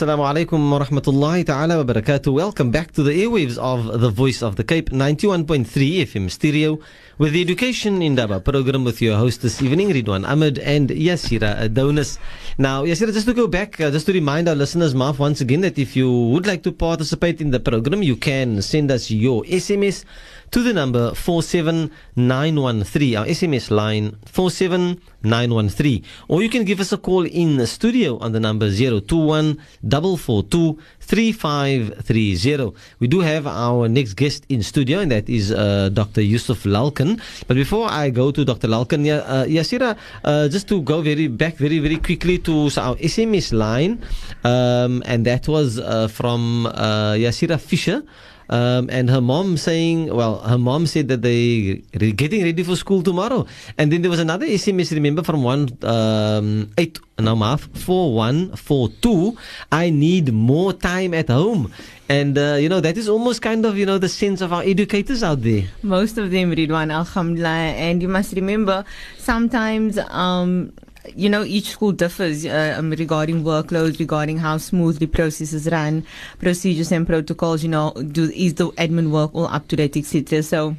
Assalamu alaikum wa rahmatullahi ta'ala wa barakatuh. Welcome back to the airwaves of the Voice of the Cape 91.3 FM stereo with the Education Indaba program with your host this evening, Riedwaan Ahmad and Yaseera Adonis. Now, Yaseera, just to go back, uh, just to remind our listeners, Marf, once again, that if you would like to participate in the program, you can send us your SMS to the number 47913, our SMS line 47913. Or you can give us a call in the studio on the number 021 442 3530. We do have our next guest in studio, and that is uh, Dr. Yusuf Lalkhen. But before I go to Dr. Lalkhen, uh, Yaseera, uh, just to go very back very, very quickly to our SMS line, um, and that was uh, from uh, Yasira Fisher. Um, and her mom saying, well, her mom said that they re- getting ready for school tomorrow. And then there was another SMS, remember, from one um, eight now maaf four one four two. I need more time at home. And uh, you know that is almost kind of you know the sense of our educators out there. Most of them, Riedwaan, alhamdulillah. And you must remember, sometimes, um, you know, each school differs uh, um, regarding workloads, regarding how smoothly processes run, procedures and protocols, you know, do, is the admin work all up to date, etc. So,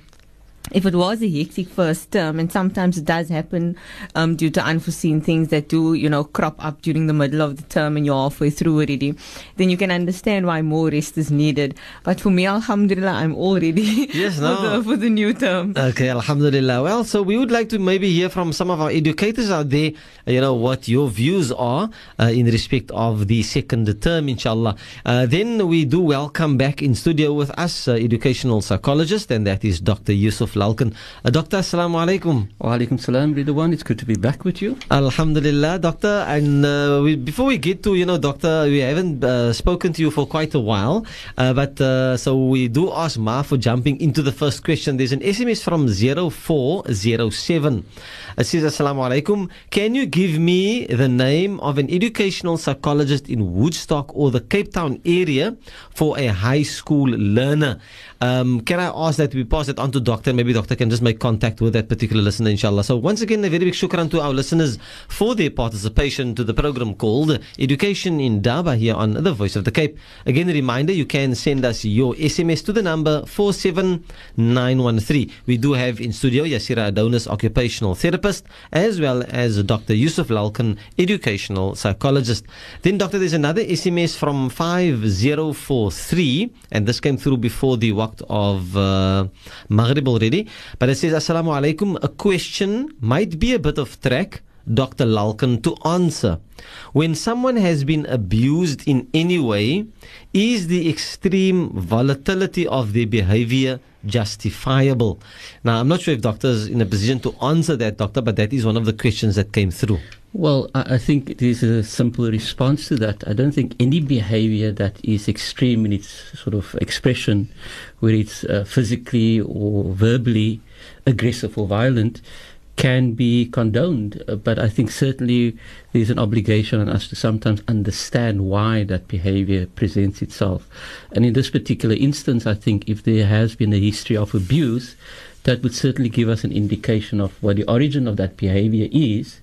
if it was a hectic first term, and sometimes it does happen um, due to unforeseen things that do, you know, crop up during the middle of the term and you're halfway through already, then you can understand why more rest is needed. But for me, alhamdulillah, I'm all ready Yes, for, no. the, for the new term. Okay, Alhamdulillah. Well, so we would like to maybe hear from some of our educators out there, you know, what your views are uh, in respect of the second term, inshallah. Uh, then we do welcome back in studio with us uh, educational psychologist, and that is Dr. Yusuf Lalkhen. Uh, doctor, Assalamu alaikum. Wa alaikum salam, Riedwaan. It's good to be back with you. Alhamdulillah, doctor. And uh, we, before we get to, you know, doctor, we haven't uh, spoken to you for quite a while. Uh, but uh, so we do ask Ma for jumping into the first question. There's an SMS from 0407. It says, Assalamu alaikum. Can you give me the name of an educational psychologist in Woodstock or the Cape Town area for a high school learner? Um, can I ask that we pass it on to doctor? Maybe doctor can just make contact with that particular listener, inshallah. So once again, a very big shukran to our listeners for their participation to the program called Education Indaba here on The Voice of the Cape. Again, a reminder, you can send us your SMS to the number 47913. We do have in studio Yaseera Adonis, occupational therapist, as well as Dr. Yusuf Lalkhen, educational psychologist. Then, doctor, there's another SMS from 5043, and this came through before the waqt of uh, Maghrib already. But it says, Assalamu alaikum. A question might be a bit of track. Dr. Lalkhen to answer. When someone has been abused in any way, is the extreme volatility of their behavior justifiable? Now, I'm not sure if doctor is in a position to answer that, doctor, but that is one of the questions that came through. Well, I, think is a simple response to that. I don't think any behavior that is extreme in its sort of expression, whether it's uh, physically or verbally aggressive or violent, can be condoned. Uh, but I think certainly there's an obligation on us to sometimes understand why that behavior presents itself. And in this particular instance, I think if there has been a history of abuse, that would certainly give us an indication of what the origin of that behavior is.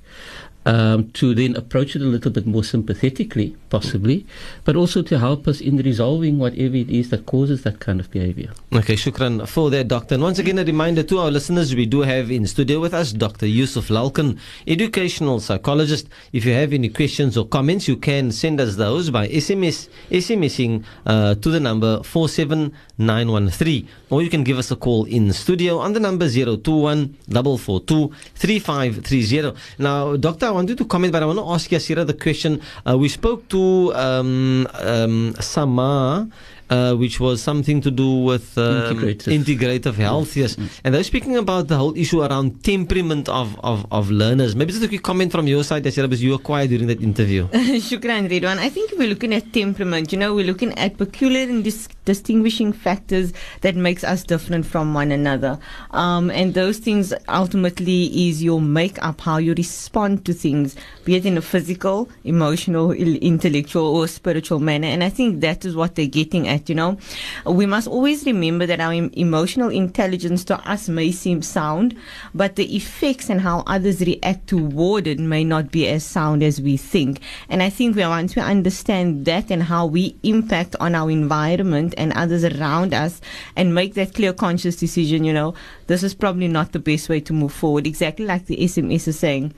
Um, to then approach it a little bit more sympathetically, possibly, but also to help us in resolving whatever it is that causes that kind of behavior. Okay, shukran for that, Doctor. And once again, a reminder to our listeners, we do have in studio with us Dr. Yusuf Lalkhen, educational psychologist. If you have any questions or comments, you can send us those by SMS, SMSing uh, to the number 47913. Or you can give us a call in studio on the number 021 442 3530. Now, Doctor, wanted to comment, but I want to ask Yaseera the question. Uh, we spoke to um, um, Sama uh, which was something to do with um, Integrative. integrative health. Yes, and they're speaking about the whole issue around temperament of, of, of learners. Maybe just a quick comment from your side, Yaseera, because you were quiet during that interview. Shukran, Riedwaan. I think we're looking at temperament. You know, we're looking at peculiar and dis- distinguishing factors that makes us different from one another. Um, and those things ultimately is your makeup, how you respond to things, be it in a physical, emotional, intellectual, or spiritual manner. And I think that is what they're getting at. You know, we must always remember that our em- emotional intelligence to us may seem sound, but the effects and how others react toward it may not be as sound as we think. And I think we once we understand that and how we impact on our environment and others around us and make that clear conscious decision, you know, this is probably not the best way to move forward. Exactly like the SMS is saying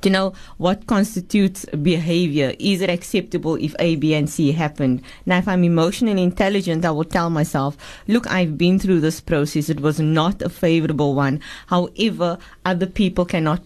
to know what constitutes behavior. Is it acceptable if A, B, and C happened? Now, if I'm emotionally intelligent, I will tell myself, look, I've been through this process. It was not a favorable one. However, other people cannot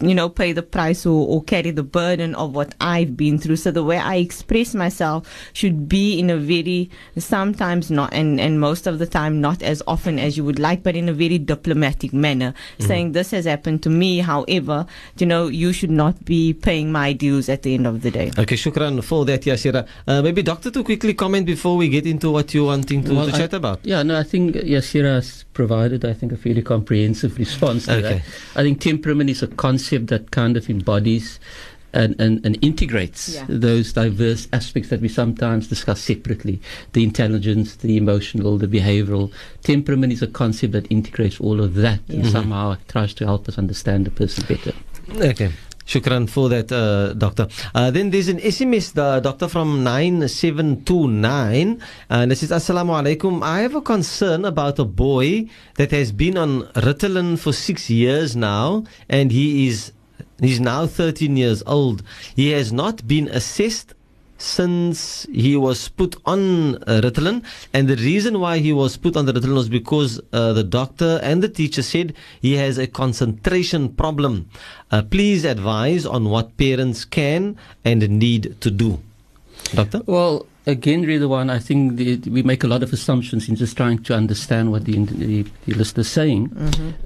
you know, pay the price or, or carry the burden of what I've been through. So the way I express myself should be in a very, sometimes not, and, and most of the time not as often as you would like, but in a very diplomatic manner, saying this has happened to me. However, you know, you should not be paying my dues at the end of the day. Okay, shukran for that, Yaseera. Uh, maybe Doctor to quickly comment before we get into what you're wanting to, Well, to I- chat about. Yeah, no, I think Yaseera has provided, I think, a fairly comprehensive response to Okay. that. I think temperament is a concept that kind of embodies and, and, and integrates Yeah. those diverse aspects that we sometimes discuss separately the intelligence, the emotional, the behavioral. Temperament is a concept that integrates all of that and Yeah. somehow tries to help us understand the person better. Okay. Shukran for that, uh, Doctor. Uh, then there's an SMS, the Doctor from 9729, and it says, Assalamu alaikum. I have a concern about a boy that has been on Ritalin for six years now, and he is he's now 13 years old. He has not been assessed since he was put on uh, Ritalin, and the reason why he was put on the Ritalin was because uh, the doctor and the teacher said he has a concentration problem. Uh, please advise on what parents can and need to do. Doctor? Well, again, really, one, I think the, we make a lot of assumptions in just trying to understand what the, the, the listener is saying.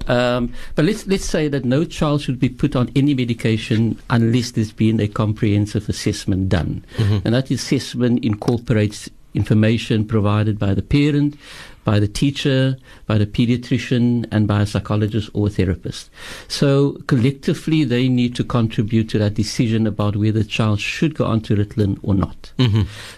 Um, but let's, let's say that no child should be put on any medication unless there's been a comprehensive assessment done. And that assessment incorporates information provided by the parent, by the teacher, by the pediatrician, and by a psychologist or a therapist. So collectively, they need to contribute to that decision about whether the child should go on to Ritalin or not.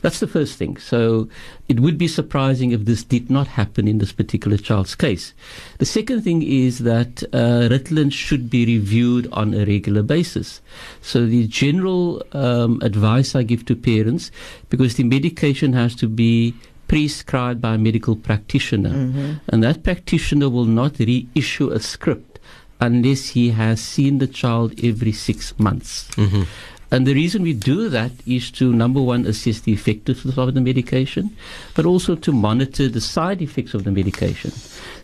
That's the first thing. So it would be surprising if this did not happen in this particular child's case. The second thing is that uh, Ritalin should be reviewed on a regular basis. So the general um, advice I give to parents, because the medication has to be prescribed by a medical practitioner, mm-hmm. and that practitioner will not reissue a script unless he has seen the child every six months. Mm-hmm. And the reason we do that is to, number one, assess the effectiveness of the medication, but also to monitor the side effects of the medication.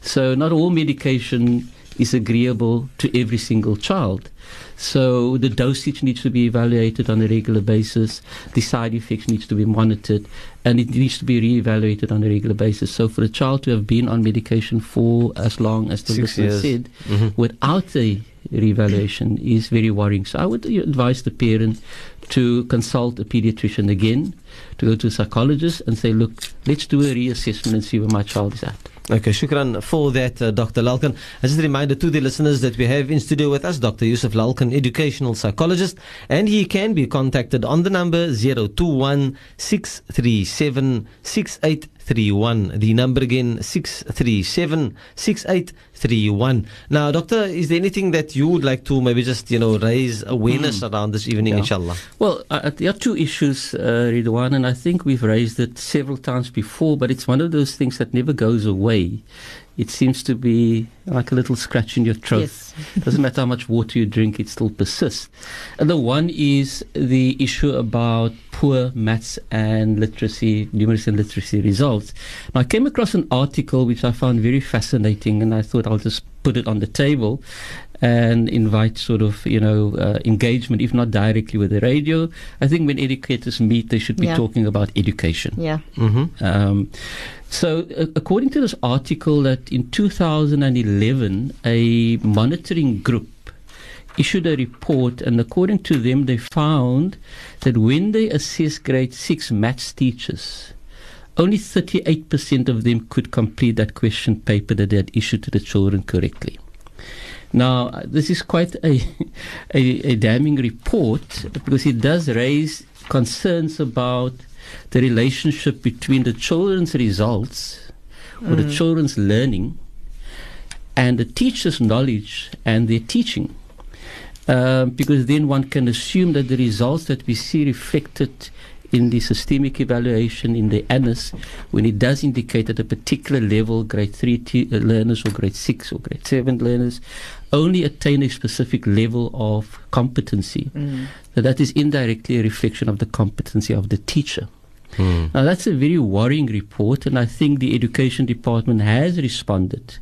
So, not all medication is agreeable to every single child. So, the dosage needs to be evaluated on a regular basis, the side effects needs to be monitored, and it needs to be re-evaluated on a regular basis. So, for a child to have been on medication for as long as the Six listener years. said, Mhm. without a reevaluation is very worrying. So I would advise the parent to consult a pediatrician again, to go to a psychologist and say, look, let's do a reassessment and see where my child is at. Okay, shukran for that, uh, Dr. Lalkhen. As a reminder to the listeners that we have in studio with us Dr. Yusuf Lalkhen, educational psychologist, and he can be contacted on the number 021 637 6831. The number again 637 6831. Now, Doctor, is there anything that you would like to maybe just, you know, raise awareness around this evening, Yeah. inshallah? Well, uh, there are two issues, uh, Riedwaan, and I think we've raised it several times before, but it's one of those things that never goes away. It seems to be like a little scratch in your throat. Yes. Doesn't matter how much water you drink, it still persists. And the one is the issue about poor maths and literacy, numeracy and literacy results. Now, I came across an article which I found very fascinating, and I thought I'll just put it on the table and invite sort of you know uh, engagement, if not directly with the radio. I think when educators meet, they should be Yeah. talking about education. Yeah. Mm-hmm. Um, so, uh, according to this article, that in 2011, a monitoring group issued a report, and according to them, they found that when they assessed grade six maths teachers, only 38% of them could complete that question paper that they had issued to the children correctly. Now, uh, this is quite a, a, a damning report because it does raise concerns about the relationship between the children's results or the children's learning and the teacher's knowledge and their teaching. Um, because then one can assume that the results that we see reflected in the systemic evaluation in the ANAs, when it does indicate at a particular level, grade 3 te- uh, learners or grade 6 or grade 7 learners only attain a specific level of competency, mm. that that is indirectly a reflection of the competency of the teacher. Hmm. Now, that's a very worrying report, and I think the Education Department has responded.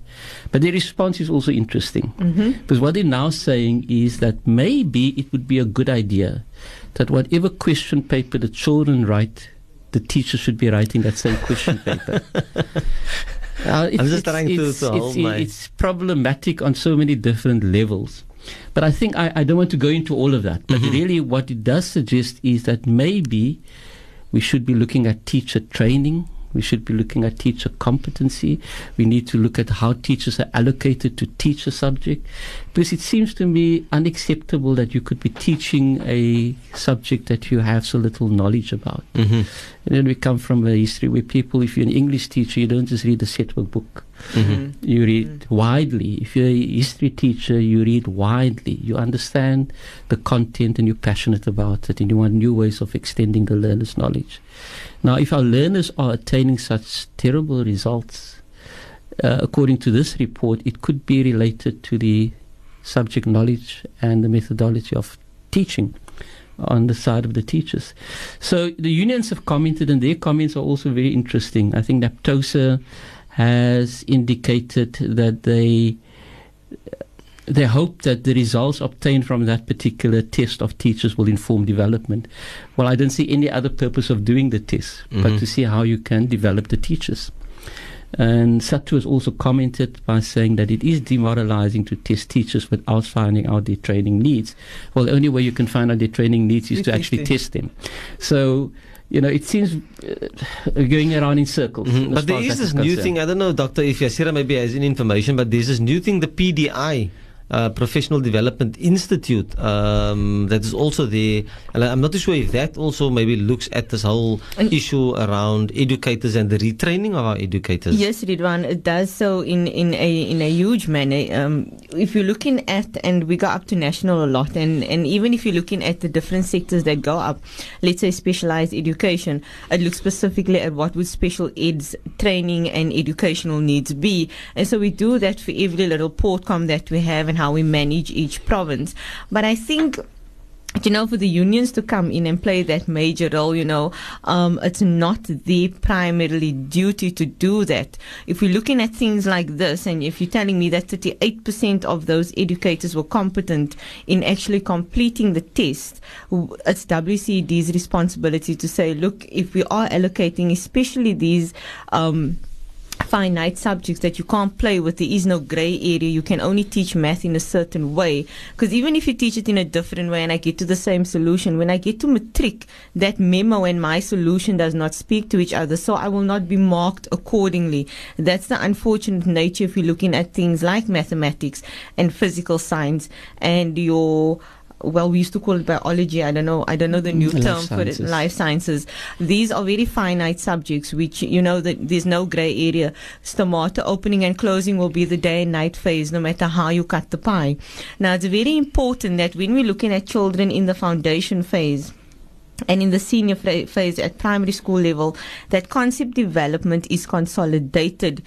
But their response is also interesting. Mm-hmm. Because what they're now saying is that maybe it would be a good idea that whatever question paper the children write, the teacher should be writing that same question paper. Uh, it's, I'm just trying to- it's, to it's, my- it's problematic on so many different levels. But I think I, I don't want to go into all of that. But really, what it does suggest is that maybe we should be looking at teacher training. We should be looking at teacher competency. We need to look at how teachers are allocated to teach a subject. Because it seems to me unacceptable that you could be teaching a subject that you have so little knowledge about. Mm-hmm. And then we come from a history where people, if you're an English teacher, you don't just read the setwork book. Mm-hmm. You read widely. If you're a history teacher, you read widely. You understand the content and you're passionate about it and you want new ways of extending the learner's knowledge. Now, if our learners are attaining such terrible results, uh, according to this report, it could be related to the subject knowledge and the methodology of teaching on the side of the teachers. So the unions have commented, and their comments are also very interesting. I think NAPTOSA has indicated that they they hope that the results obtained from that particular test of teachers will inform development. Well, I don't see any other purpose of doing the test but Mhm. to see how you can develop the teachers. And SADTU has also commented by saying that it is demoralizing to test teachers without finding out their training needs. Well, the only way you can find out their training needs is You to test actually them. test them. So, you know, it seems uh, going around in circles. Mhm. But there is far is this new concerned. thing. I don't know, Doctor, if Yaseera maybe has any information, but there's this new thing, the PDI. Uh, Professional Development Institute um, that is also there, and I'm not too sure if that also maybe looks at this whole And- issue around educators and the retraining of our educators. Yes, Riedwaan, it does so in, in a in a huge manner. Um, if you're looking at, and we go up to national a lot, and, and even if you're looking at the different sectors that go up, let's say specialized education, it looks specifically at what would special ed's training and educational needs be. And so we do that for every little portcom that we have and how we manage each province. But I think you know, for the unions to come in and play that major role, you know, um, it's not the primarily duty to do that. If we're looking at things like this, and if you're telling me that 38% of those educators were competent in actually completing the test, it's WCED's responsibility to say, look, if we are allocating, especially these, um, finite subjects that you can't play with. There is no gray area. You can only teach math in a certain way. Because even if you teach it in a different way and I get to the same solution, when I get to matric, that memo and my solution does not speak to each other. So I will not be marked accordingly. That's the unfortunate nature if you're looking at things like mathematics and physical science and your well, we used to call it biology. I don't know. I don't know the new mm, Life term for it. Life sciences. These are very finite subjects, which you know that there's no grey area. Stomata opening and closing will be the day and night phase, no matter how you cut the pie. Now, it's very important that when we're looking at children in the foundation phase and in the senior phase at primary school level, that concept development is consolidated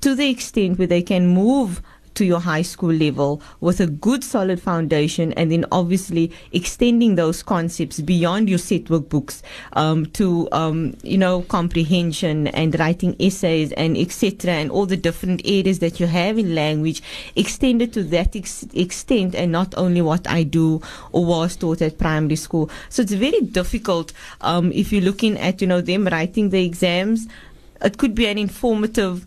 to the extent where they can move to your high school level with a good solid foundation and then obviously extending those concepts beyond your set workbooks um, to um, you know comprehension and writing essays and etc and all the different areas that you have in language extended to that ex- extent and not only what I do or was taught at primary school. So it's very difficult um, if you're looking at you know them writing the exams. It could be an informative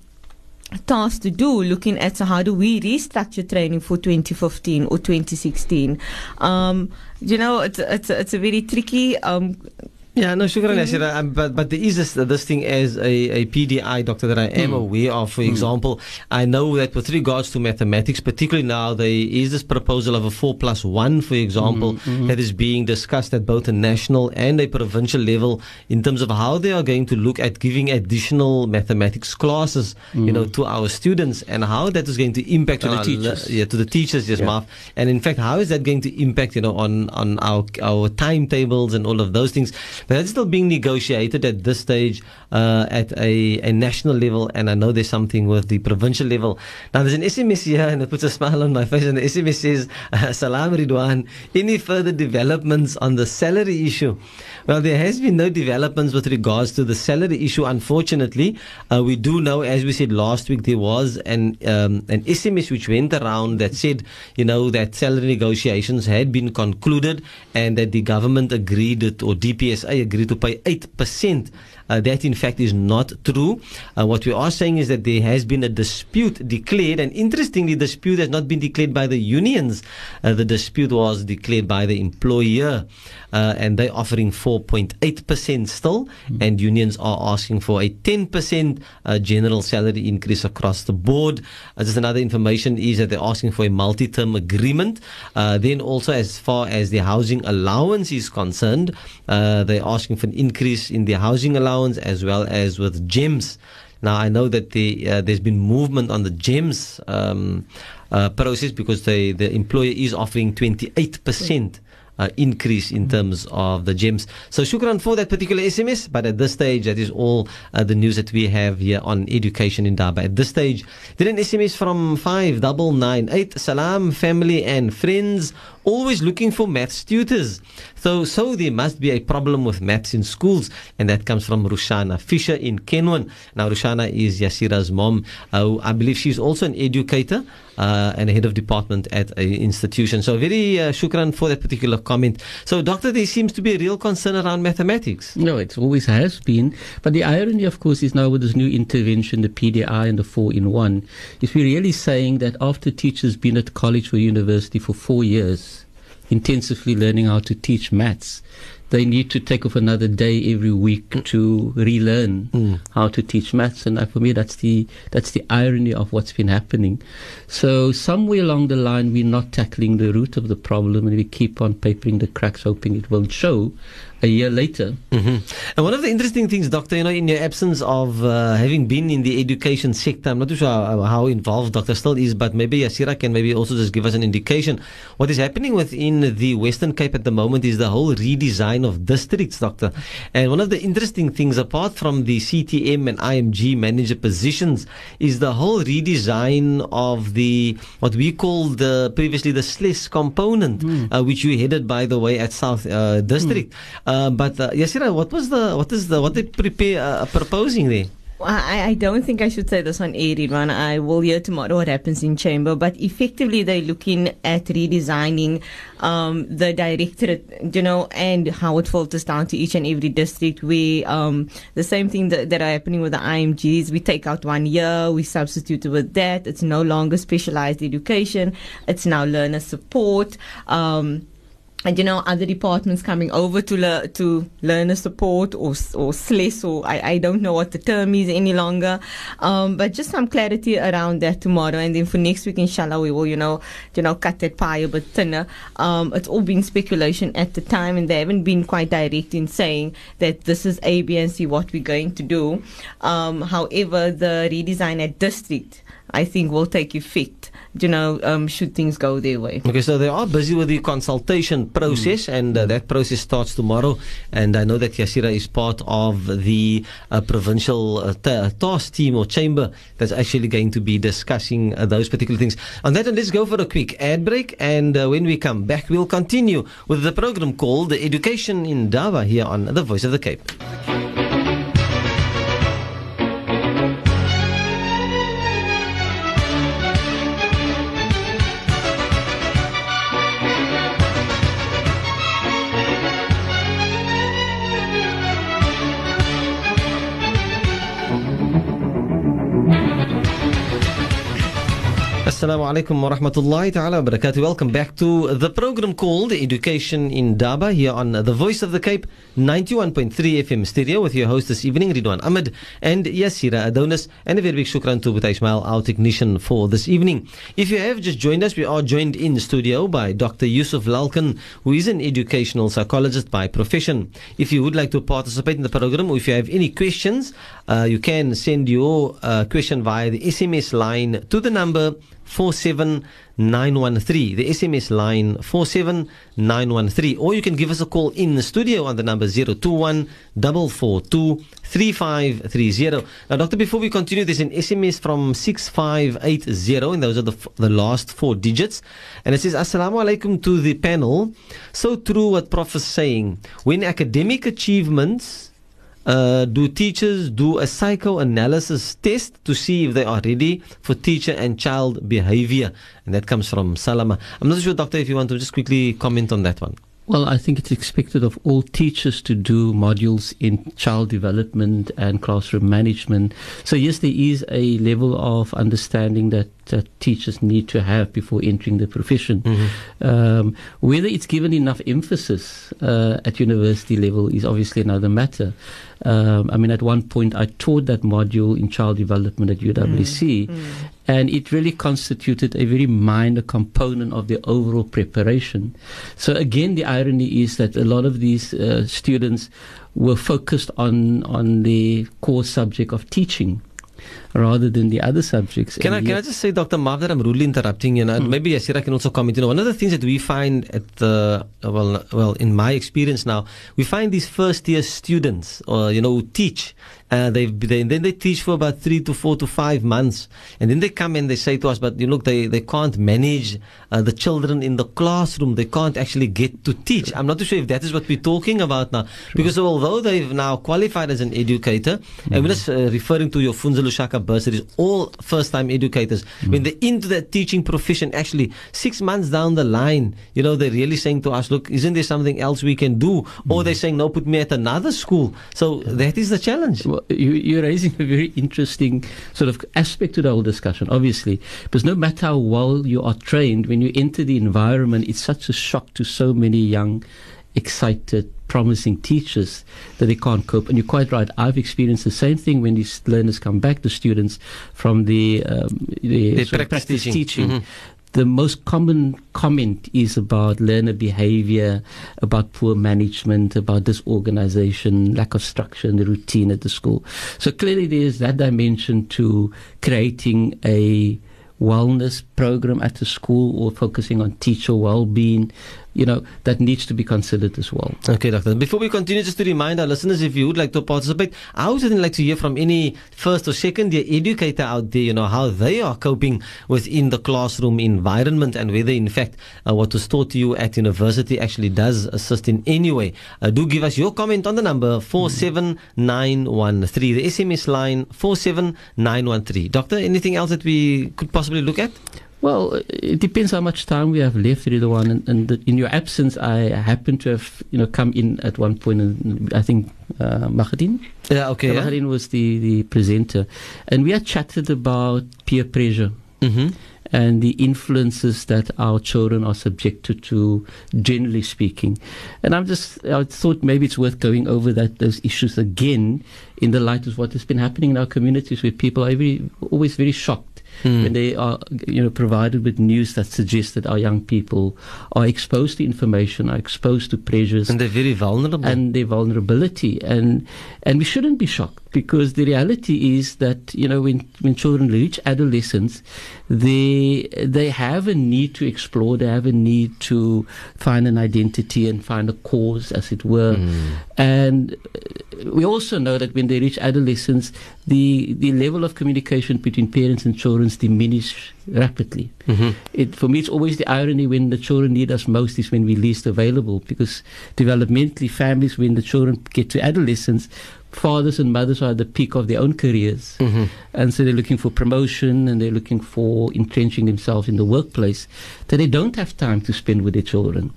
task to do looking at so how do we restructure training for 2015 or 2016 um, you know it's, it's, it's a very tricky um, Yeah, no, shukran, mm-hmm. Yaseera. Um, but, but there is this, this thing as a, a PDI doctor that I am mm. aware of. For mm. example, I know that with regards to mathematics, particularly now, there is this proposal of a 4 plus 1, for example, mm-hmm, mm-hmm. that is being discussed at both a national and a provincial level in terms of how they are going to look at giving additional mathematics classes, you mm. know, to our students and how that is going to impact To the teachers. yeah, to the teachers, yes, Yeah. Marv. And in fact, how is that going to impact, you know, on, on our our timetables and all of those things? That's still being negotiated at this stage uh, at a, a national level, and I know there's something with the provincial level. Now, there's an SMS here, and it puts a smile on my face, and the SMS says, uh, Salam Riedwaan, any further developments on the salary issue? Well, there has been no developments with regards to the salary issue, unfortunately. Uh, we do know, as we said last week, there was an, um, an SMS which went around that said, you know, that salary negotiations had been concluded and that the government agreed, it, or DPSA grito pai 8% Uh, that in fact is not true. Uh, what we are saying is that there has been a dispute declared, and interestingly, the dispute has not been declared by the unions. Uh, the dispute was declared by the employer, uh, and they're offering 4.8% still, and unions are asking for a 10% uh, general salary increase across the board. Uh, just another information is that they're asking for a multi-term agreement. Uh, then also, as far as the housing allowance is concerned, uh, they're asking for an increase in the housing allowance as well as with GEMS. Now I know that the uh, there's been movement on the GEMS um, uh, process because the the employer is offering 28 percent. Uh, increase in terms of the gems. So, shukran for that particular SMS. But at this stage, that is all uh, the news that we have here on education Indaba. At this stage, then an SMS from 5998. Salam, family and friends. Always looking for maths tutors. So, so there must be a problem with maths in schools. And that comes from Rushana Fisher in Kenwyn. Now, Rushana is Yaseera's mom. Uh, I believe she's also an educator uh, and a head of department at an institution. So, very uh, shukran for that particular comment. So, Doctor, there seems to be a real concern around mathematics. No, it always has been. But the irony, of course, is now with this new intervention, the PDI and the four in one, is we're really saying that after teachers been at college or university for four years, intensively learning how to teach maths, they need to take off another day every week to relearn how to teach maths. And uh, for me, that's the that's the irony of what's been happening. So somewhere along the line, we're not tackling the root of the problem, and we keep on papering the cracks, hoping it won't show. A year later, hmm And one of the interesting things, Doctor, you know, in your absence of uh, having been in the education sector, I'm not too sure how, how involved Doctor still is, but maybe Yaseera can maybe also just give us an indication. What is happening within the Western Cape at the moment is the whole redesign of districts, Doctor. And one of the interesting things, apart from the CTM and IMG manager positions, is the whole redesign of the what we call the previously the SLES component, uh, which you headed, by the way, at South uh, District. Uh, but uh, Yaseera, what was the what is the what they prepare uh, proposing there? I, I don't think I should say this on air, Riedwaan. I will hear tomorrow what happens in chamber. But effectively, they're looking at redesigning um, the directorate, you know, and how it filters down to each and every district. We um, the same thing that, that are happening with the IMGs. We take out one year, we substitute it with that. It's no longer specialized education. It's now learner support. Um, and you know other departments coming over to le- to learner support or or SLES or I, I don't know what the term is any longer. Um, but just some clarity around that tomorrow. And then for next week inshallah we will you know you know cut that pie a bit thinner. Um, it's all been speculation at the time and they haven't been quite direct in saying that this is A B and C what we're going to do. Um, however the redesign at district I think will take effect. You know, um, should things go their way. Okay, so they are busy with the consultation process, and uh, that process starts tomorrow. And I know that Yaseera is part of the uh, provincial uh, ta- task team or chamber that's actually going to be discussing uh, those particular things. On that, and let's go for a quick ad break. And uh, when we come back, we'll continue with the program called Education Indaba here on The Voice of the Cape. Alaikum wa rahmatullahi ta'ala wa barakatuh. Welcome back to the program called Education Indaba here on the Voice of the Cape 91.3 FM stereo with your host this evening, Riedwaan Ahmad and Yaseera Adonis. And a very big shukran to Butai Ismail, our technician for this evening. If you have just joined us, we are joined in studio by Dr. Yusuf Lalkhen, who is an educational psychologist by profession. If you would like to participate in the program or if you have any questions, uh, you can send your uh, question via the SMS line to the number 47913. The SMS line 47913. Or you can give us a call in the studio on the number 021 442 3530. Now, Doctor, before we continue, there's an SMS from 6580, and those are the, f- the last four digits. And it says, Assalamu alaikum to the panel. So true what Prof is saying. When academic achievements uh, do teachers do a psychoanalysis test to see if they are ready for teacher and child behavior? And that comes from Salama. I'm not sure, Doctor, if you want to just quickly comment on that one. Well, I think it's expected of all teachers to do modules in child development and classroom management. So, yes, there is a level of understanding that, that teachers need to have before entering the profession. Mm-hmm. Um, whether it's given enough emphasis uh, at university level is obviously another matter. Um, I mean, at one point, I taught that module in child development at UWC, and it really constituted a very minor component of the overall preparation. So, again, the irony is that a lot of these uh, students were focused on, on the core subject of teaching rather than the other subjects. Can I, can I just say, Dr. Mav, that I'm rudely interrupting you, and hmm. maybe Yasira can also comment. You know, one of the things that we find at the, well, well, in my experience now, we find these first year students, or, you know, who teach, uh, they, they, then they teach for about three to four to five months, and then they come and they say to us, but you look, they, they can't manage uh, the children in the classroom. They can't actually get to teach. I'm not too sure if that is what we're talking about now, because although they've now qualified as an educator, and we're just uh, referring to your Funza Lushaka bursaries, all first-time educators, when they're into that teaching profession, actually six months down the line, you know, they're really saying to us, look, isn't there something else we can do? Or they're saying, no, put me at another school. So that is the challenge. Well, you, you're raising a very interesting sort of aspect to the whole discussion, obviously, because no matter how well you are trained, when you enter the environment, it's such a shock to so many young, excited, promising teachers that they can't cope. And you're quite right. I've experienced the same thing when these learners come back, the students from the, um, the The practice teaching. teaching. The most common comment is about learner behavior, about poor management, about disorganization, lack of structure and the routine at the school. So clearly there's that dimension to creating a wellness program at the school or focusing on teacher well-being, you know, that needs to be considered as well. Okay, Doctor. Before we continue, just to remind our listeners, if you would like to participate, I would like to hear from any first or second year educator out there, you know, how they are coping within the classroom environment and whether, in fact, uh, what was taught to you at university actually does assist in any way. Uh, do give us your comment on the number 47913, the SMS line 47913. Doctor, anything else that we could possibly look at? Well, it depends how much time we have left, Riedwaan. And, and the, in your absence, I happen to have, you know, come in at one point, and I think uh, Mahadin, Yeah, okay. Yeah. Mahadin was the, the presenter, and we had chatted about peer pressure Mm-hmm. and the influences that our children are subjected to, generally speaking. And I'm just, I thought maybe it's worth going over that those issues again in the light of what has been happening in our communities, where people are very, always very shocked Hmm. when they are, you know, provided with news that suggests that our young people are exposed to information, are exposed to pressures And they're very vulnerable. and their vulnerability, and and we shouldn't be shocked. because the reality is that you know when when children reach adolescence, they they have a need to explore. They have a need to find an identity and find a cause, as it were. Mm. And uh, we also know that when they reach adolescence, the the level of communication between parents and children diminish rapidly. Mhm. It, for me, it's always the irony when the children need us most is when we're least available because developmentally, families, when the children get to adolescence, fathers and mothers are at the peak of their own careers. Mhm. And so they're looking for promotion and they're looking for entrenching themselves in the workplace that they don't have time to spend with their children.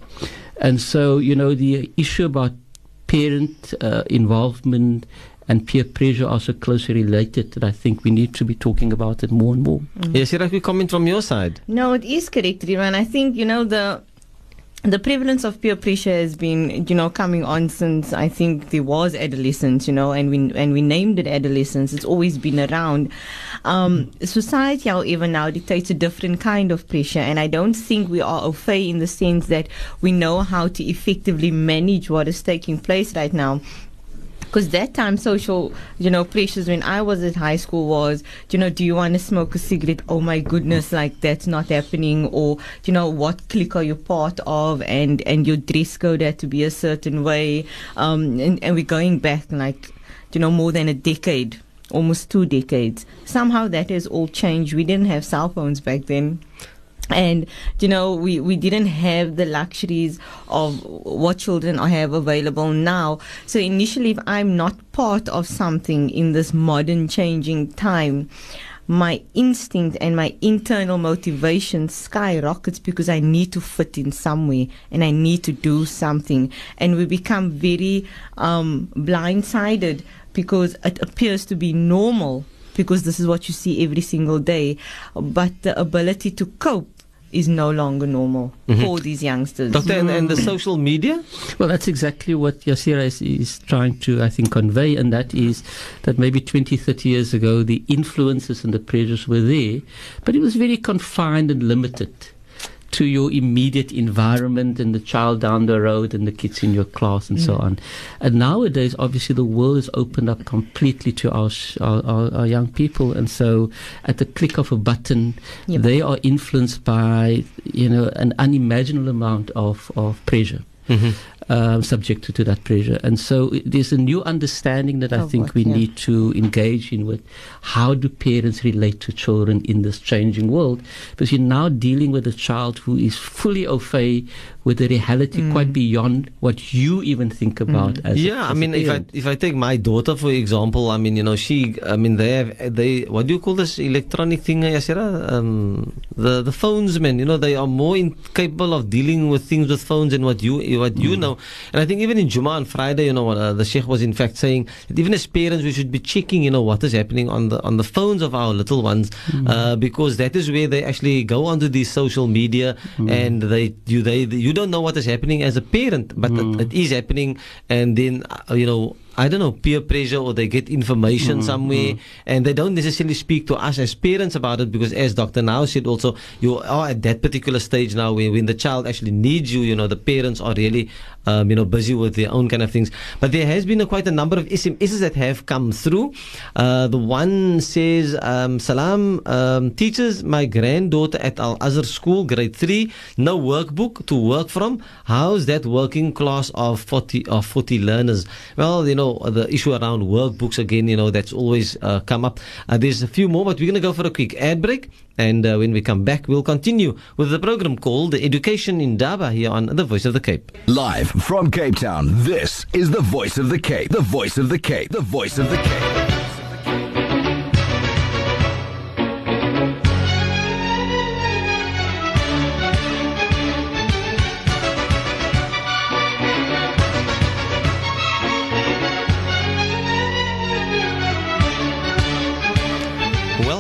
And so, you know, the issue about parent uh, involvement and peer pressure are so closely related that I think we need to be talking about it more and more. Yes, here I comment from your side. No, it is correct, Riedwaan. I think you know the the prevalence of peer pressure has been you know coming on since I think there was adolescence, you know, and we and we named it adolescence. It's always been around. Um, society, however, now dictates a different kind of pressure, and I don't think we are au fait in the sense that we know how to effectively manage what is taking place right now because that time social you know pressures when i was at high school was you know do you want to smoke a cigarette? Oh my goodness like that's not happening. Or you know what clique are you part of? And and your dress code had to be a certain way. Um and, and we're going back like you know more than a decade almost two decades. Somehow that has all changed. We didn't have cell phones back then and you know we we didn't have the luxuries of what children have available now so initially if i'm not part of something in this modern changing time my instinct and my internal motivation skyrockets because I need to fit in somewhere and I need to do something. And we become very um, blindsided because it appears to be normal because this is what you see every single day. But the ability to cope is no longer normal mm-hmm. for these youngsters. Doctor, and, and the social media? Well, that's exactly what Yaseera is, is trying to, I think, convey, and that is that maybe 20, 30 years ago, the influences and the pressures were there, but it was very confined and limited to your immediate environment and the child down the road and the kids in your class and so mm. on. And nowadays, obviously, the world is opened up completely to our, sh- our, our, our young people. And so, at the click of a button, Yep. they are influenced by, you know, an unimaginable amount of, of pressure um, subjected to that pressure. And so there's a new understanding that I think what, we yeah. need to engage in with how do parents relate to children in this changing world? Because you're now dealing with a child who is fully au fait with a reality quite beyond what you even think about as a- Yeah, as I a mean, if I if I take my daughter for example, I mean, you know, she, I mean, they have they what do you call this electronic thing, Yaseera? Um, the the phones, man. You know, they are more incapable of dealing with things with phones than what you what you know. And I think even in Juma on Friday, you know, what, uh, the Sheikh was in fact saying that even as parents, we should be checking, you know, what is happening on the on the phones of our little ones, uh, because that is where they actually go onto these social media and they you they you don't know what is happening as a parent, but it, it is happening, and then uh, you know. I don't know, peer pressure or they get information somewhere and they don't necessarily speak to us as parents about it because as Dr. Now said also, you are at that particular stage now where when the child actually needs you, you know, the parents are really, um, you know, busy with their own kind of things. But there has been a, quite a number of SMSs that have come through. Uh, the one says, um, Salam, um, teachers, my granddaughter at Al Azhar School, grade 3, no workbook to work from. How's that working class of 40, of 40 learners? Well, you know, the issue around workbooks again, you know, that's always uh, come up. Uh, there's a few more, but we're going to go for a quick ad break. And uh, when we come back, we'll continue with the program called Education Indaba here on The Voice of the Cape. Live from Cape Town, this is the voice of the Cape. The voice of the Cape. The voice of the Cape.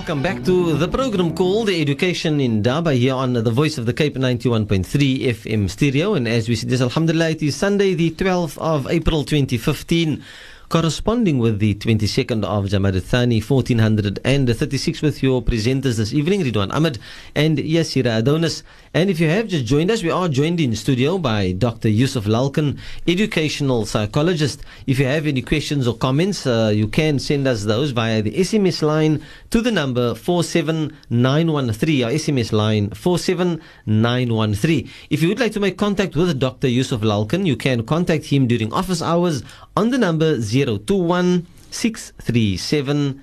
Welcome back to the program called Education Indaba here on the Voice of the Cape 91.3 FM stereo. And as we see this, Alhamdulillah, it is Sunday, the 12th of April 2015. corresponding with the 22nd of Jamad Thani 1436 with your presenters this evening, Riedwaan Ahmad and Yaseera Adonis. And if you have just joined us, we are joined in studio by Dr. Yusuf Lalkhen, educational psychologist. If you have any questions or comments, uh, you can send us those via the SMS line to the number 47913, our SMS line 47913. If you would like to make contact with Dr. Yusuf Lalkhen, you can contact him during office hours on the number 021 637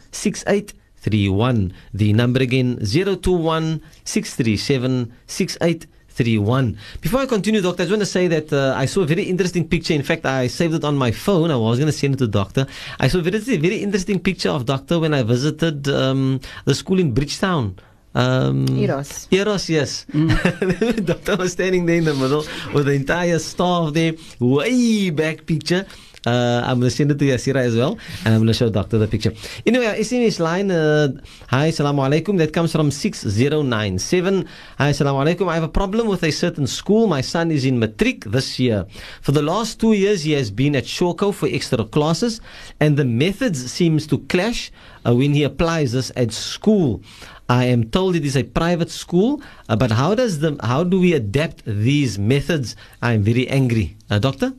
6831. The number again 021 637 6831. Before I continue, Doctor, I just want to say that uh, I saw a very interesting picture. In fact, I saved it on my phone. I was going to send it to Doctor. I saw a very, very interesting picture of Doctor when I visited um, the school in Bridgetown. Um, Eros. Eros, yes. Mm. Doctor was standing there in the middle with the entire staff there, way back picture. Uh, I'm going to send it to Yaseera as well, and I'm going to show Doctor the picture. Anyway, our SMS line, uh, hi, salamu alaikum, that comes from 6097. Hi, salamu alaikum. I have a problem with a certain school. My son is in matric this year. For the last two years, he has been at Shoko for extra classes, and the methods seems to clash uh, when he applies this at school. I am told it is a private school, uh, but how does the how do we adapt these methods? I am very angry, uh, doctor.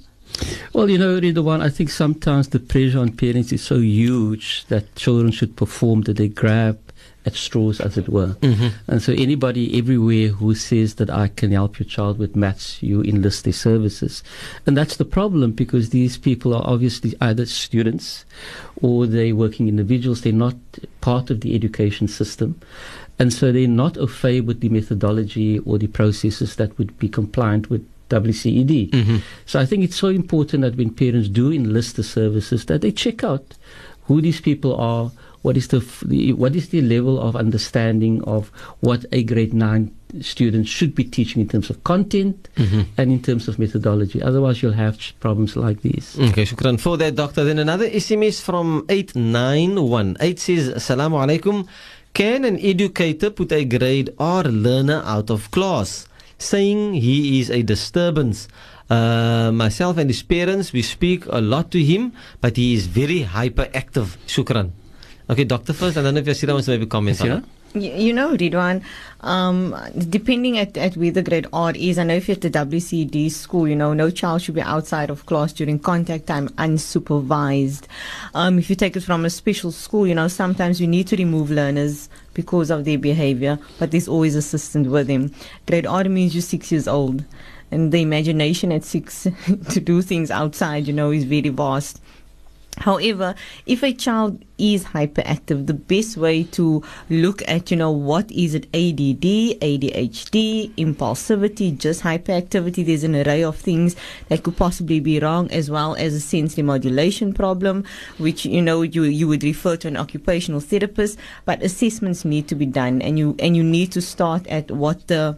Well, you know, Riedwaan, I think sometimes the pressure on parents is so huge that children should perform that they grab at straws, as it were. Mm-hmm. And so, anybody everywhere who says that I can help your child with maths, you enlist their services. And that's the problem because these people are obviously either students or they're working individuals. They're not part of the education system. And so, they're not au fait with the methodology or the processes that would be compliant with WCED. Mm-hmm. So I think it's so important that when parents do enlist the services, that they check out who these people are, what is the, the what is the level of understanding of what a grade nine student should be teaching in terms of content mm-hmm. and in terms of methodology. Otherwise, you'll have problems like these. Okay, shukran for that, doctor. Then another SMS from 8918 says, Assalamu alaikum. Can an educator put a grade R learner out of class? Saying he is a disturbance. Uh, myself and his parents, we speak a lot to him, but he is very hyperactive. Shukran. Okay, doctor first, don't know if Yaseera wants to maybe comment on it. You know, Riedwaan, um, depending at, at where the grade R is, I know if you're at the WCED school, you know, no child should be outside of class during contact time unsupervised. Um, if you take it from a special school, you know, sometimes you need to remove learners because of their behavior, but there's always assistant with them. Grade R means you're six years old, and the imagination at six to do things outside, you know, is very vast. However, if a child is hyperactive, the best way to look at, you know, what is it ADD, ADHD, impulsivity, just hyperactivity, there's an array of things that could possibly be wrong, as well as a sensory modulation problem, which, you know, you, you would refer to an occupational therapist, but assessments need to be done and you, and you need to start at what the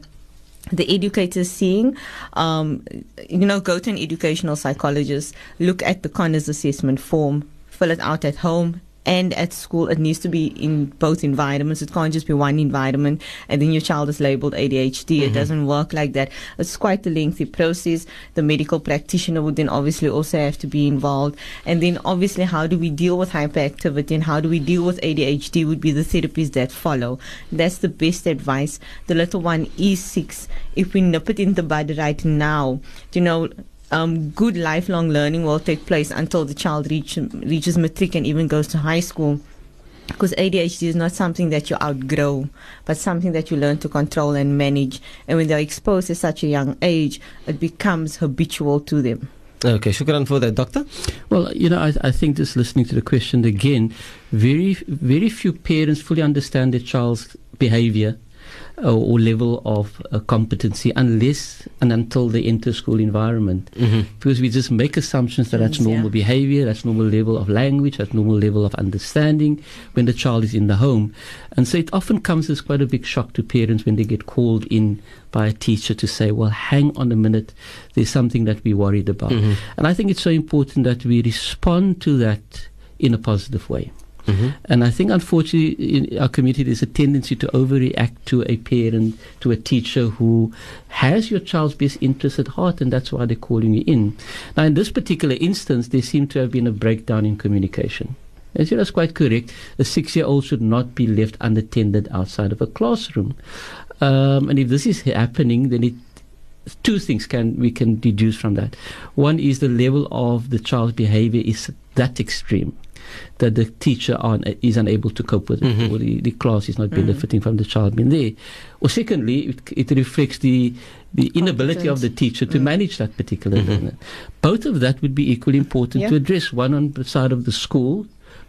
the educators seeing, um, you know, go to an educational psychologist, look at the Conners assessment form, fill it out at home, and at school, it needs to be in both environments. It can't just be one environment and then your child is labeled ADHD. Mm-hmm. It doesn't work like that. It's quite a lengthy process. The medical practitioner would then obviously also have to be involved. And then obviously, how do we deal with hyperactivity and how do we deal with ADHD would be the therapies that follow. That's the best advice. The little one is six. If we nip it in the bud right now, you know, um, good lifelong learning will take place until the child reach, reaches matric and even goes to high school. Because ADHD is not something that you outgrow, but something that you learn to control and manage. And when they're exposed at such a young age, it becomes habitual to them. Okay, shukran for that, doctor. Well, you know, I, I think just listening to the question again, very, very few parents fully understand their child's behavior or level of uh, competency unless and until they enter school environment. Mm-hmm. Because we just make assumptions that that's normal yeah. behavior, that's normal level of language, that's normal level of understanding when the child is in the home. And so it often comes as quite a big shock to parents when they get called in by a teacher to say, well, hang on a minute, there's something that we're worried about. Mm-hmm. And I think it's so important that we respond to that in a positive way. And I think, unfortunately, in our community, there's a tendency to overreact to a parent, to a teacher who has your child's best interest at heart, and that's why they're calling you in. Now, in this particular instance, there seemed to have been a breakdown in communication. As you that's quite correct. A six year old should not be left unattended outside of a classroom. Um, and if this is happening, then it two things can we can deduce from that. One is the level of the child's behavior is that extreme that the teacher aren't, is unable to cope with it, mm-hmm. or the, the class is not benefiting mm-hmm. from the child being there. Or secondly, it, it reflects the the inability of the teacher to mm. manage that particular mm-hmm. learner. Both of that would be equally important Yeah. to address. One on the side of the school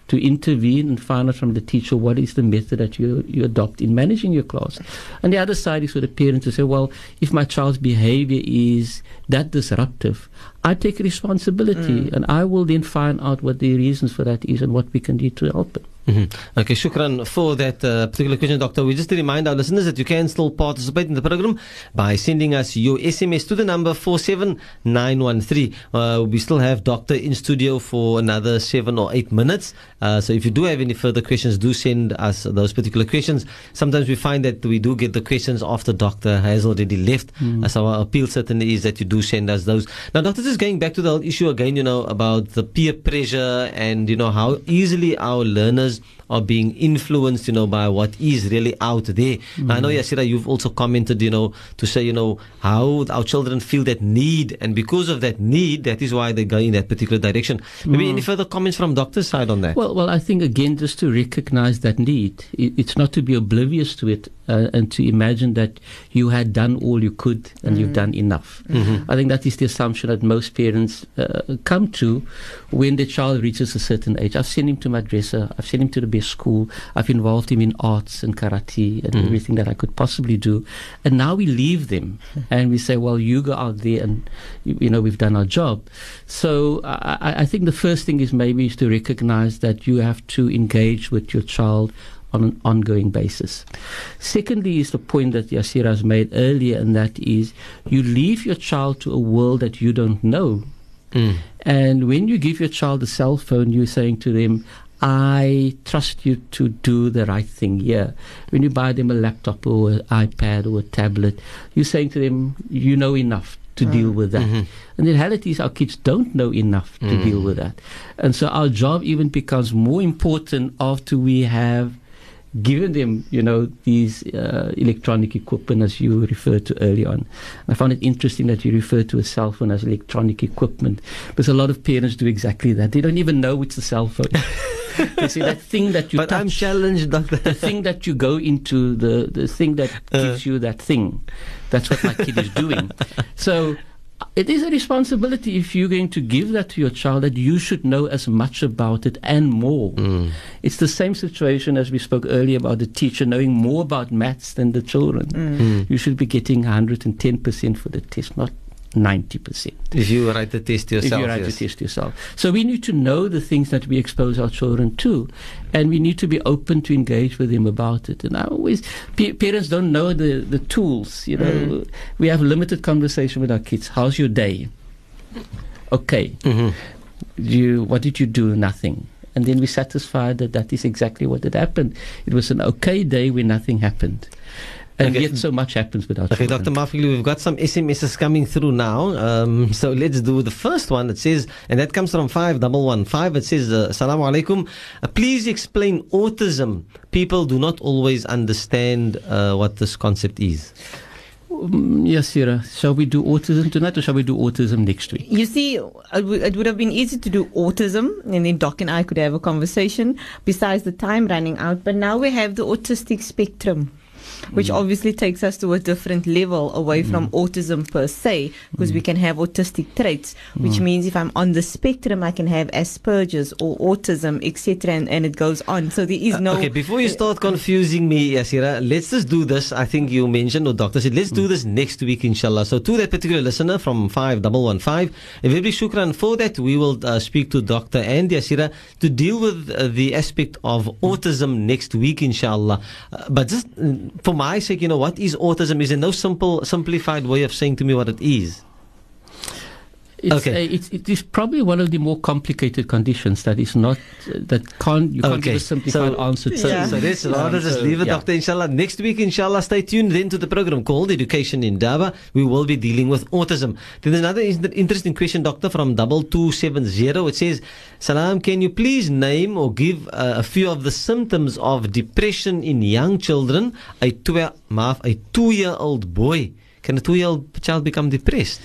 to intervene and find out from the teacher what is the method that you, you adopt in managing your class. And the other side is for the parent to say, well, if my child's behavior is that disruptive, I take responsibility and I will then find out what the reasons for that is and what we can do to help it. Mhm. Okay, shukran for that uh, particular question, Doctor. We just to remind our listeners that you can still participate in the program by sending us your SMS to the number 47913. Uh, we still have Doctor in studio for another seven or eight minutes. Uh, so if you do have any further questions, do send us those particular questions. Sometimes we find that we do get the questions after Doctor has already left. Uh, so our appeal certainly is that you do send us those. Now, Doctor, just going back to the issue again, you know, about the peer pressure and, you know, how easily our learners are being influenced, you know, by what is really out there. I know, Yaseera, you've also commented, you know, to say, you know, how our children feel that need, and because of that need, that is why they go in that particular direction. Maybe any further comments from doctor's side on that? Well, well, I think again, just to recognize that need, it, it's not to be oblivious to it uh, and to imagine that you had done all you could and you've done enough. I think that is the assumption that most parents uh, come to when their child reaches a certain age. I've sent him to madrasa, I've sent him to the best school, I've involved him in arts and karate and everything that I could possibly do, and now we leave them and we say, well, you go out there and you, know we've done our job. So I, I- I think the first thing is maybe is to recognize that you have to engage with your child on an ongoing basis. Secondly, is the point that Yaseera has made earlier, and that is you leave your child to a world that you don't know. Mm. And when you give your child a cell phone, you're saying to them, I trust you to do the right thing here. When you buy them a laptop or an iPad or a tablet, you're saying to them, you know enough to deal mm. with that. Mm-hmm. And the reality is, our kids don't know enough to mm. deal with that. And so our job even becomes more important after we have given them, you know, these uh, electronic equipment as you referred to earlier on. I found it interesting that you referred to a cell phone as electronic equipment because a lot of parents do exactly that. They don't even know it's a cell phone. they say that thing that you but touch, I'm challenged, doctor. the thing that you go into, the, the thing that Uh. gives you that thing. That's what my kid is doing. So it is a responsibility if you're going to give that to your child that you should know as much about it and more. Mm. It's the same situation as we spoke earlier about the teacher knowing more about maths than the children. Mm. You should be getting 110% for the test, not 90% If you write the test yourself, if you write yes. the test yourself. So we need to know the things that we expose our children to, and we need to be open to engage with them about it. And I always, pa- parents don't know the, the tools. You know, we have limited conversation with our kids. How's your day? Okay. Mhm. You, what did you do? Nothing. And then we're satisfied that that is exactly what had happened. It was an okay day when nothing happened. And Okay. yet so much happens without. Okay, children. Dr. Mafili, we've got some SMSs coming through now. Um, so let's do the first one. that says, and that comes from 5115. It says, uh, Assalamu alaikum. Uh, please explain autism. People do not always understand uh, what this concept is. Mm, Yaseera. Shall we do autism tonight or shall we do autism next week? You see, it would it would have been easy to do autism, and then Doc and I could have a conversation. Besides the time running out, but now we have the autistic spectrum. Which obviously takes us to a different level away from autism per se, because we can have autistic traits, which means if I'm on the spectrum, I can have Asperger's or autism, etc., and, and it goes on. So there is no. Okay, before you start confusing me, Yaseera, let's just do this. I think you mentioned, or doctor said, let's do this next week, inshallah. So, to that particular listener from 5115, a very shukran for that. We will uh, speak to Dr. and Yasira to deal with uh, the aspect of autism next week, inshallah. Uh, but just mm, for my sake, you know, what is autism? Is there no simple, simplified way of saying to me what it is? It's Okay. a, it's, it is probably one of the more complicated conditions that is not uh, that can't you can't give a simplified answer to. So, Yeah. so let's rather just so, leave it, yeah. Doctor. Inshallah, next week, inshallah, stay tuned then to the program called Education Indaba. We will be dealing with autism. Then there's another interesting question, Doctor, from double two seven zero. It says, "Salam, can you please name or give uh, a few of the symptoms of depression in young children? A two, a two-year-old boy." Can a two-year-old child become depressed?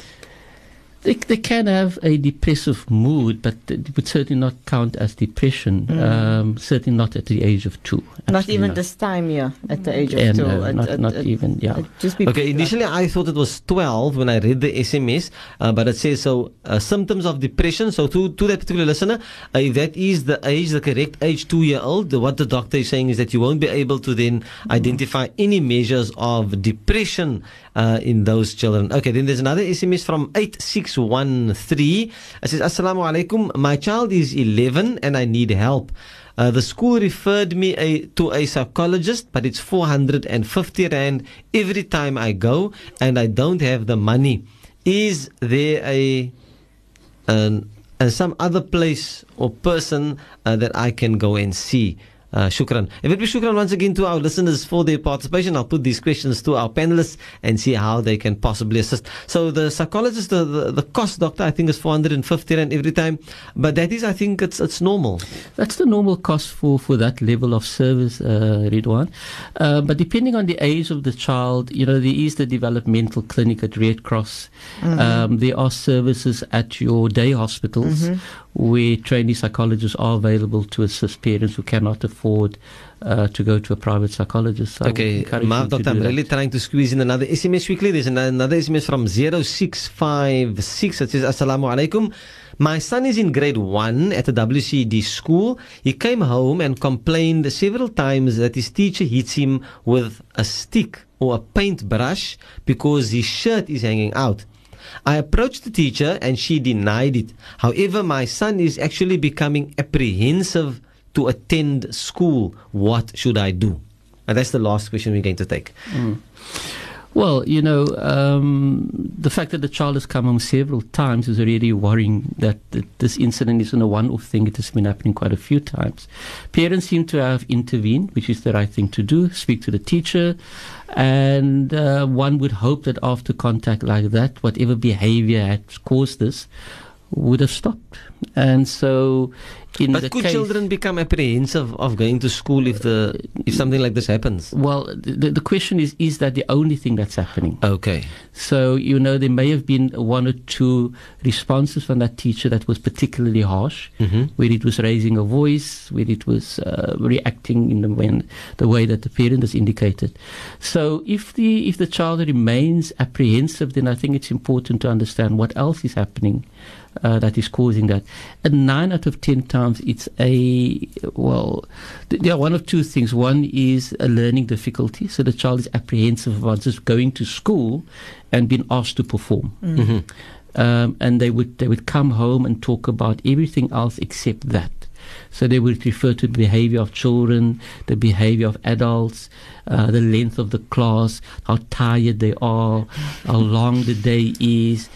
They, they can have a depressive mood, but it would certainly not count as depression. Um, certainly not at the age of two. Not even not. this time here at the age of Yeah, two. no, It- not, it- not it- even. Yeah. Just be Okay, initially I thought it was 12 when I read the SMS, uh, but it says so uh, symptoms of depression. So to, to that particular listener, uh, if that is the age, the correct age, two year old, what the doctor is saying is that you won't be able to then identify any measures of depression uh, in those children. Okay, then there's another SMS from 8613. It says, Assalamu alaikum. My child is 11 and I need help. Uh, the school referred me a, to a psychologist, but it's 450 rand every time I go, and I don't have the money. Is there a an, and some other place or person uh, that I can go and see? Uh, shukran. If it be shukran once again to our listeners for their participation. I'll put these questions to our panelists and see how they can possibly assist. So the psychologist, the, the, the cost, doctor, I think is 450 rand every time. But that is, I think it's, it's normal. That's the normal cost for, for that level of service, uh, Riedwaan. Uh, but depending on the age of the child, you know, there is the developmental clinic at Red Cross. Um, there are services at your day hospitals where trainee psychologists are available to assist parents who cannot afford uh, to go to a private psychologist. So Okay, Marv, doctor, I'm that. really trying to squeeze in another SMS quickly. There's another SMS from 0656. It says, Assalamu alaikum. My son is in grade one at the WCED school. He came home and complained several times that his teacher hits him with a stick or a paintbrush because his shirt is hanging out. I approached the teacher and she denied it. However, my son is actually becoming apprehensive to attend school. What should I do? And that's the last question we're going to take. Mm. Well, you know, um, the fact that the child has come home several times is already worrying that, that this incident isn't a one off thing. It has been happening quite a few times. Parents seem to have intervened, which is the right thing to do, speak to the teacher. And uh, one would hope that after contact like that, whatever behavior had caused this would have stopped. And so, in the But could case, children become apprehensive of going to school if the if something like this happens? well, the, the question is: Is that the only thing that's happening? Okay. So, you know, there may have been one or two responses from that teacher that was particularly harsh, Mhm. where it was raising a voice, where it was uh, reacting in the way, the way that the parent has indicated. So, if the, if the child remains apprehensive, then I think it's important to understand what else is happening uh, that is causing that. And nine out of ten times, it's a, well, th- there are one of two things. One is a learning difficulty. So the child is apprehensive about just going to school and being asked to perform. Um, and they would, they would come home and talk about everything else except that. So they would refer to the behavior of children, the behavior of adults, uh, the length of the class, how tired they are, how long the day is,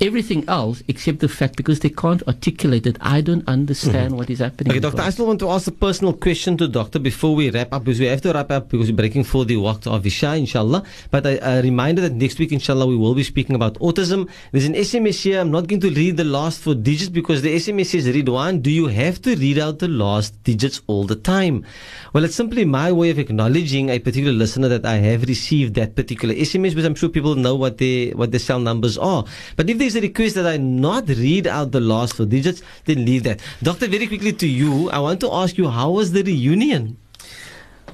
everything else except the fact because they can't articulate it. I don't understand mhm. what is happening. Okay, doctor, I still want to ask a personal question to doctor before we wrap up because we have to wrap up because we're breaking for the waqt of Isha, inshallah. But a, a reminder that next week, inshallah, we will be speaking about autism. There's an SMS here. I'm not going to read the last four digits because the SMS says, Riedwaan. Do you have to read out the last digits all the time? Well, it's simply my way of acknowledging a particular listener that I have received that particular SMS because I'm sure people know what their, what their cell numbers are. But if there's a request that I not read out the last four digits, then leave that. Doctor, very quickly to you, I want to ask you, how was the reunion?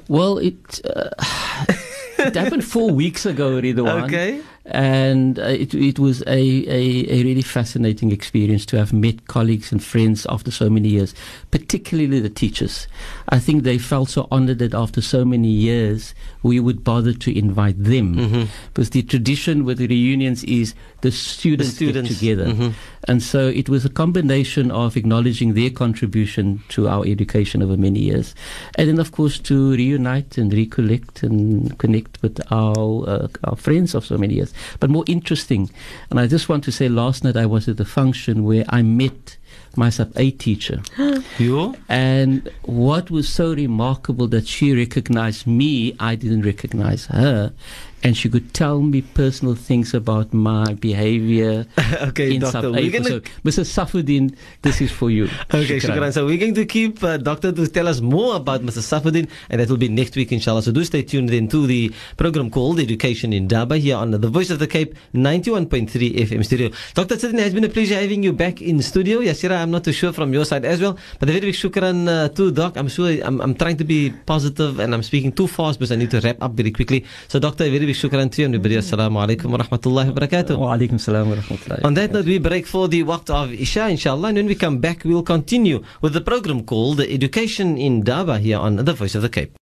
Well, it, uh, it happened four weeks ago, Riedwaan. Okay. And uh, it, it was a, a, a really fascinating experience to have met colleagues and friends after so many years, particularly the teachers. I think they felt so honored that after so many years, we would bother to invite them. Because the tradition with the reunions is the students, students. get together. Mhm. And so it was a combination of acknowledging their contribution to our education over many years. And then, of course, to reunite and recollect and connect with our, uh, our friends of so many years. But more interesting. And I just want to say, last night I was at a function where I met my sub A teacher. You? And what was so remarkable that she recognized me, I didn't recognize her. And she could tell me personal things about my behavior okay, in doctor. We're gonna So, Mr. Safuddin, this is for you. Okay, Shukran. shukran. So we're going to keep uh, Doctor to tell us more about Mr. Safuddin, and that will be next week, inshallah. So do stay tuned then to the program called Education Indaba here on the Voice of the Cape 91.3 FM studio. Dr. Safuddin, it has been a pleasure having you back in studio. Yasira, I'm not too sure from your side as well, but a very big shukran uh, to Doc. I'm sure I'm, I'm trying to be positive and I'm speaking too fast because I need to wrap up very quickly. So, Doctor, a very big shukran to you, everybody. Assalamu alaikum wa rahmatullahi wa barakatuh. Wa alaikum salam wa rahmatullahi. On that note, we break for the waqt of Isha, inshallah. And when we come back, we'll continue with the program called Education Indaba here on The Voice of the Cape.